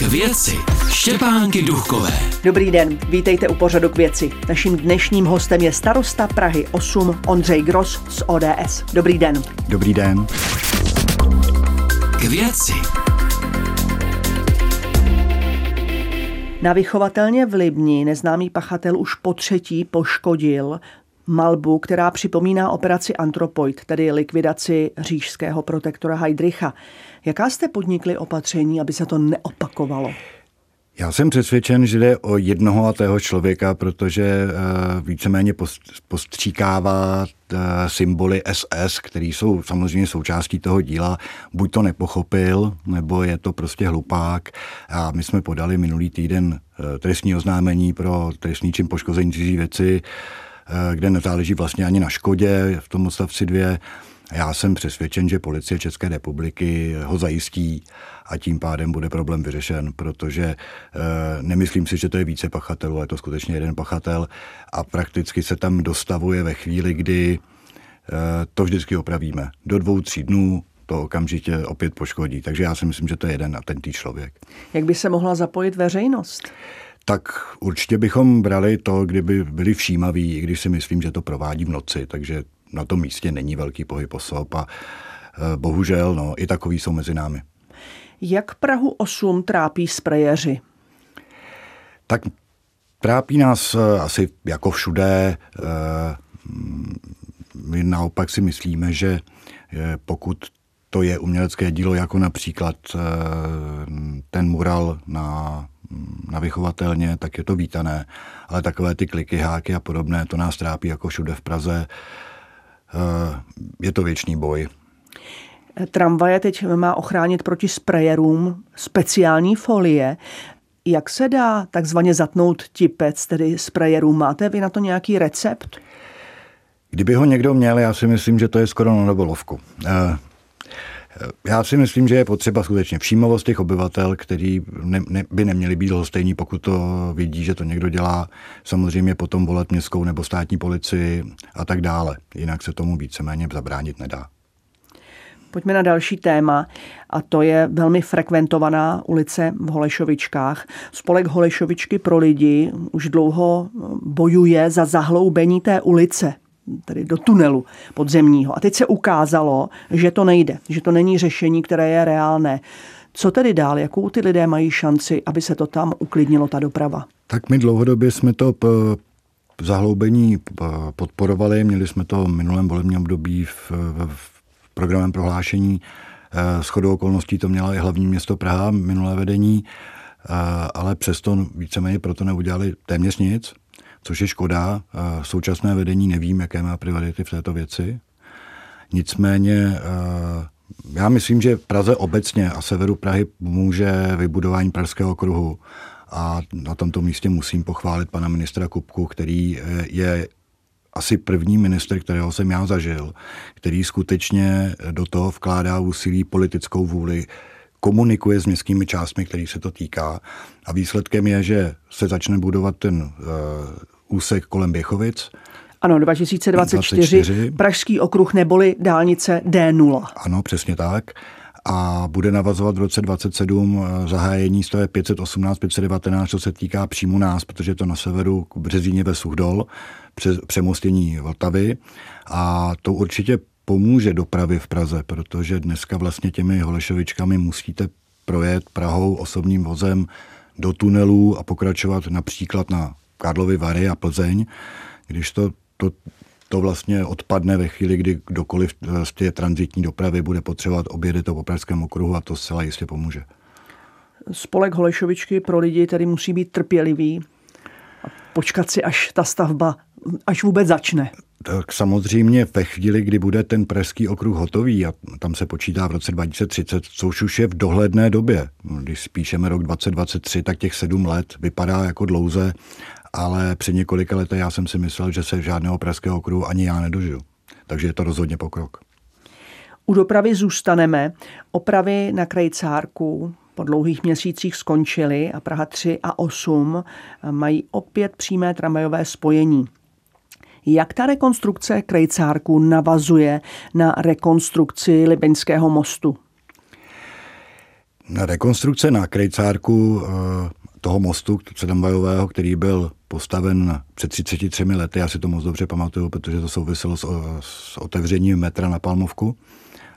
K věci Štěpánky Duchové. Dobrý den, vítejte u pořadu k věci. Naším dnešním hostem je starosta Prahy 8 Ondřej Gros z ODS. Dobrý den. Dobrý den. K věci. Na vychovatelně v Libni neznámý pachatel už po třetí poškodil malbu, která připomíná operaci Antropoid, tedy likvidaci říšského protektora Heidricha. Jaká jste podnikli opatření, aby se to neopakovalo? Já jsem přesvědčen, že jde o jednoho a tého člověka, protože eh, víceméně postříkává eh, symboly SS, které jsou samozřejmě součástí toho díla. Buď to nepochopil, nebo je to prostě hlupák. A my jsme podali minulý týden eh, trestní oznámení pro trestní čin poškození cizí věci, kde nezáleží vlastně ani na škodě v tom odstavci dvě. Já jsem přesvědčen, že policie České republiky ho zajistí a tím pádem bude problém vyřešen, protože e, nemyslím si, že to je více pachatelů, ale je to skutečně jeden pachatel a prakticky se tam dostavuje ve chvíli, kdy e, to vždycky opravíme. Do dvou, tří dnů to okamžitě opět poškodí. Takže já si myslím, že to je jeden a ten tý člověk. Jak by se mohla zapojit veřejnost? Tak určitě bychom brali to, kdyby byli všímaví, i když si myslím, že to provádí v noci, takže na tom místě není velký pohyb osob a e, bohužel no, i takový jsou mezi námi. Jak Prahu 8 trápí sprejeři? Tak trápí nás e, asi jako všude. E, my naopak si myslíme, že pokud to je umělecké dílo, jako například ten mural na, na vychovatelně, tak je to vítané. Ale takové ty kliky, háky a podobné, to nás trápí jako všude v Praze. Eh, je to věčný boj. Tramvaje teď má ochránit proti sprejerům speciální folie. Jak se dá takzvaně zatnout tipec, tedy sprejerům? Máte vy na to nějaký recept? Kdyby ho někdo měl, já si myslím, že to je skoro na dobolovku. Já si myslím, že je potřeba skutečně všímavost těch obyvatel, který ne, ne, by neměli být lhostejní, pokud to vidí, že to někdo dělá. Samozřejmě potom volat městskou nebo státní policii a tak dále. Jinak se tomu víceméně zabránit nedá. Pojďme na další téma a to je velmi frekventovaná ulice v Holešovičkách. Spolek Holešovičky pro lidi už dlouho bojuje za zahloubení té ulice tedy do tunelu podzemního. A teď se ukázalo, že to nejde, že to není řešení, které je reálné. Co tedy dál? Jakou ty lidé mají šanci, aby se to tam uklidnilo, ta doprava? Tak my dlouhodobě jsme to p- zahloubení podporovali. Měli jsme to v minulém volebním období v, v programem prohlášení. S chodou okolností to měla i hlavní město Praha, minulé vedení, ale přesto víceméně proto neudělali téměř nic což je škoda. Současné vedení nevím, jaké má priority v této věci. Nicméně já myslím, že Praze obecně a severu Prahy může vybudování Pražského okruhu a na tomto místě musím pochválit pana ministra Kupku, který e, je asi první minister, kterého jsem já zažil, který skutečně do toho vkládá úsilí politickou vůli, komunikuje s městskými částmi, kterých se to týká. A výsledkem je, že se začne budovat ten uh, úsek kolem Běchovic. Ano, 2024, 24. Pražský okruh neboli dálnice D0. Ano, přesně tak. A bude navazovat v roce 27 eh, zahájení je 518, 519, co se týká přímo nás, protože je to na severu k Březíně ve Suchdol, přes přemostění Vltavy. A to určitě pomůže dopravě v Praze, protože dneska vlastně těmi Holešovičkami musíte projet Prahou osobním vozem do tunelů a pokračovat například na Karlovy Vary a Plzeň, když to, to, to vlastně odpadne ve chvíli, kdy kdokoliv z té transitní dopravy bude potřebovat obědy to po Pražském okruhu a to zcela jistě pomůže. Spolek Holešovičky pro lidi tedy musí být trpělivý a počkat si, až ta stavba, až vůbec začne. Tak samozřejmě ve chvíli, kdy bude ten pražský okruh hotový, a tam se počítá v roce 2030, což už je v dohledné době. Když spíšeme rok 2023, tak těch sedm let vypadá jako dlouze, ale před několika lety já jsem si myslel, že se žádného pražského okruhu ani já nedožiju. Takže je to rozhodně pokrok. U dopravy zůstaneme. Opravy na Krajcárku po dlouhých měsících skončily a Praha 3 a 8 mají opět přímé tramvajové spojení. Jak ta rekonstrukce Krejcárku navazuje na rekonstrukci Libeňského mostu? Na rekonstrukce na Krejcárku eh, toho mostu tramvajového, který byl postaven před 33 lety, já si to moc dobře pamatuju, protože to souviselo s, s otevřením metra na Palmovku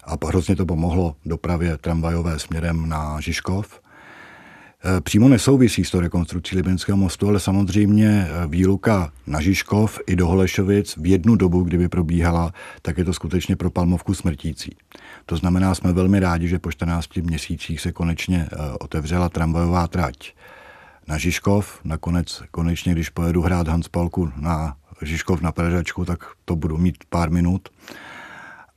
a hrozně to pomohlo dopravě tramvajové směrem na Žižkov. E, přímo nesouvisí s tou rekonstrukcí Libenského mostu, ale samozřejmě e, výluka na Žižkov i do Holešovic v jednu dobu, kdyby probíhala, tak je to skutečně pro Palmovku smrtící. To znamená, jsme velmi rádi, že po 14 měsících se konečně e, otevřela tramvajová trať na Žižkov. Nakonec, konečně, když pojedu hrát Hanspalku na Žižkov na Pražačku, tak to budu mít pár minut.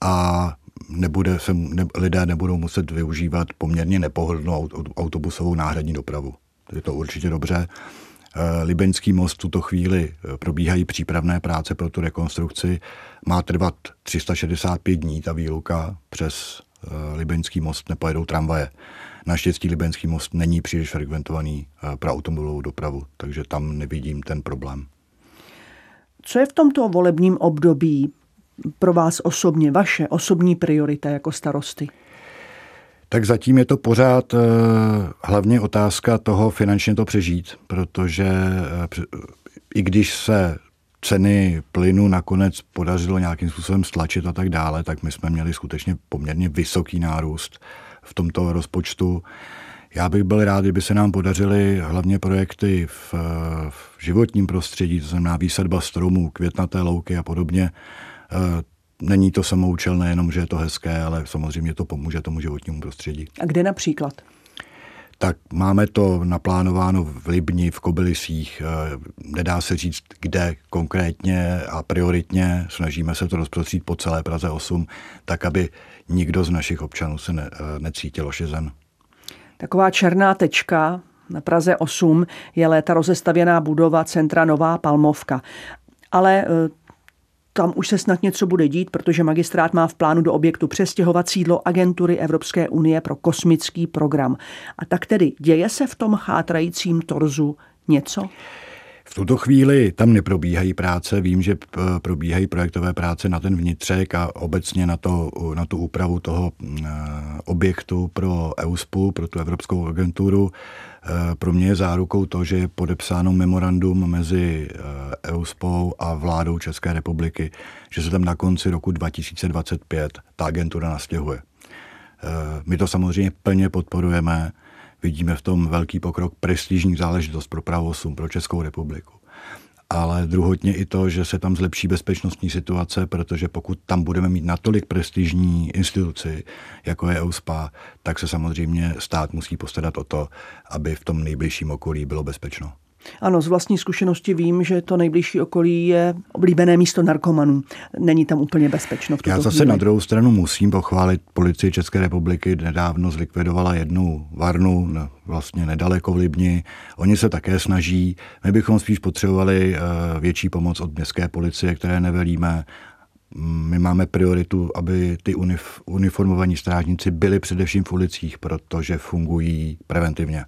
A nebude se, ne, lidé nebudou muset využívat poměrně nepohodlnou autobusovou náhradní dopravu. Je to určitě dobře. Eh, Libeňský most v tuto chvíli eh, probíhají přípravné práce pro tu rekonstrukci. Má trvat 365 dní ta výluka. Přes eh, Libeňský most nepojedou tramvaje. Naštěstí Libenský most není příliš frekventovaný pro automobilovou dopravu, takže tam nevidím ten problém. Co je v tomto volebním období pro vás osobně, vaše osobní priorita jako starosty? Tak zatím je to pořád uh, hlavně otázka toho finančně to přežít, protože uh, i když se ceny plynu nakonec podařilo nějakým způsobem stlačit a tak dále, tak my jsme měli skutečně poměrně vysoký nárůst v tomto rozpočtu. Já bych byl rád, kdyby se nám podařily hlavně projekty v, eh, v životním prostředí, to znamená výsadba stromů, květnaté louky a podobně, Eh, není to samoučelné, jenom že je to hezké, ale samozřejmě to pomůže tomu životnímu prostředí. A kde například? Tak máme to naplánováno v Libni, v Kobylisích. Eh, nedá se říct, kde konkrétně a prioritně. Snažíme se to rozprostřít po celé Praze 8, tak aby nikdo z našich občanů se ne, eh, necítil ošizen. Taková černá tečka na Praze 8 je léta rozestavěná budova centra Nová Palmovka. Ale tam už se snad něco bude dít, protože magistrát má v plánu do objektu přestěhovat sídlo agentury Evropské unie pro kosmický program. A tak tedy děje se v tom chátrajícím torzu něco? V tuto chvíli tam neprobíhají práce. Vím, že probíhají projektové práce na ten vnitřek a obecně na, to, na tu úpravu toho eh, objektu pro EUSPu, pro tu Evropskou agenturu. Eh, pro mě je zárukou to, že je podepsáno memorandum mezi eh, EUSPou a vládou České republiky, že se tam na konci roku 2025 ta agentura nastěhuje. My to samozřejmě plně podporujeme Vidíme v tom velký pokrok, prestižní záležitost pro Prahu 8, pro Českou republiku. Ale druhotně i to, že se tam zlepší bezpečnostní situace, protože pokud tam budeme mít natolik prestižní instituci, jako je EUSPA, tak se samozřejmě stát musí postarat o to, aby v tom nejbližším okolí bylo bezpečno. Ano, z vlastní zkušenosti vím, že to nejbližší okolí je oblíbené místo narkomanů. Není tam úplně bezpečno v tuto Já zase chvíli. na druhou stranu musím pochválit policii České republiky. Nedávno zlikvidovala jednu varnu, vlastně nedaleko v Libni. Oni se také snaží. My bychom spíš potřebovali eh, větší pomoc od městské policie, které nevelíme. My máme prioritu, aby ty uniformovaní strážníci byli především v ulicích, protože fungují preventivně.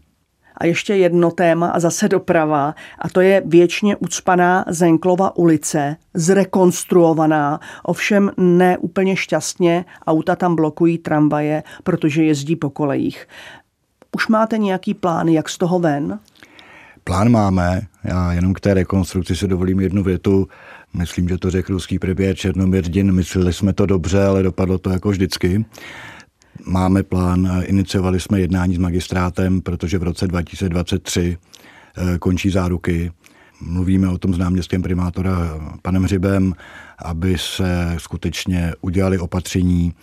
A ještě jedno téma a zase doprava a to je věčně ucpaná Zenklova ulice, zrekonstruovaná, ovšem ne úplně šťastně, auta tam blokují tramvaje, protože jezdí po kolejích. Už máte nějaký plán, jak z toho ven? Plán máme, já jenom k té rekonstrukci si dovolím jednu větu. Myslím, že to řekl ruský premiér Černomír Din, mysleli jsme to dobře, ale dopadlo to jako vždycky. Máme plán, iniciovali jsme jednání s magistrátem, protože v roce 2023 eh, končí záruky. Mluvíme o tom s náměstkem primátora panem Hřibem, aby se skutečně udělali opatření,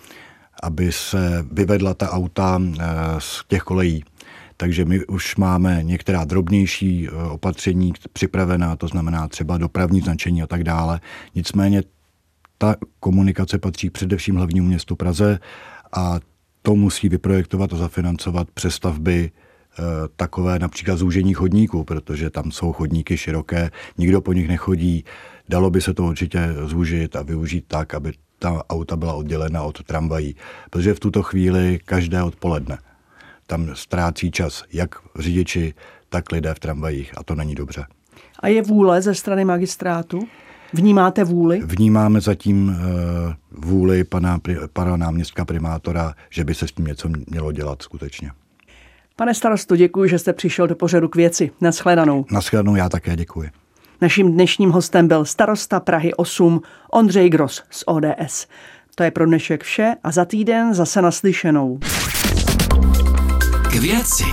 aby se vyvedla ta auta eh, z těch kolejí. Takže my už máme některá drobnější eh, opatření připravená, to znamená třeba dopravní značení a tak dále. Nicméně ta komunikace patří především hlavnímu městu Praze a to musí vyprojektovat a zafinancovat přestavby eh, takové například zúžení chodníků, protože tam jsou chodníky široké, nikdo po nich nechodí. Dalo by se to určitě zúžit a využít tak, aby ta auta byla oddělena od tramvají, protože v tuto chvíli každé odpoledne tam ztrácí čas jak řidiči, tak lidé v tramvajích a to není dobře. A je vůle ze strany magistrátu? Vnímáte vůli? Vnímáme zatím uh, vůli pana, pana náměstka primátora, že by se s tím něco mělo dělat skutečně. Pane starosto, děkuji, že jste přišel do pořadu k věci. Naschledanou. Naschledanou, já také děkuji. Naším dnešním hostem byl starosta Prahy 8 Ondřej Gros z ODS. To je pro dnešek vše a za týden zase naslyšenou. K věci.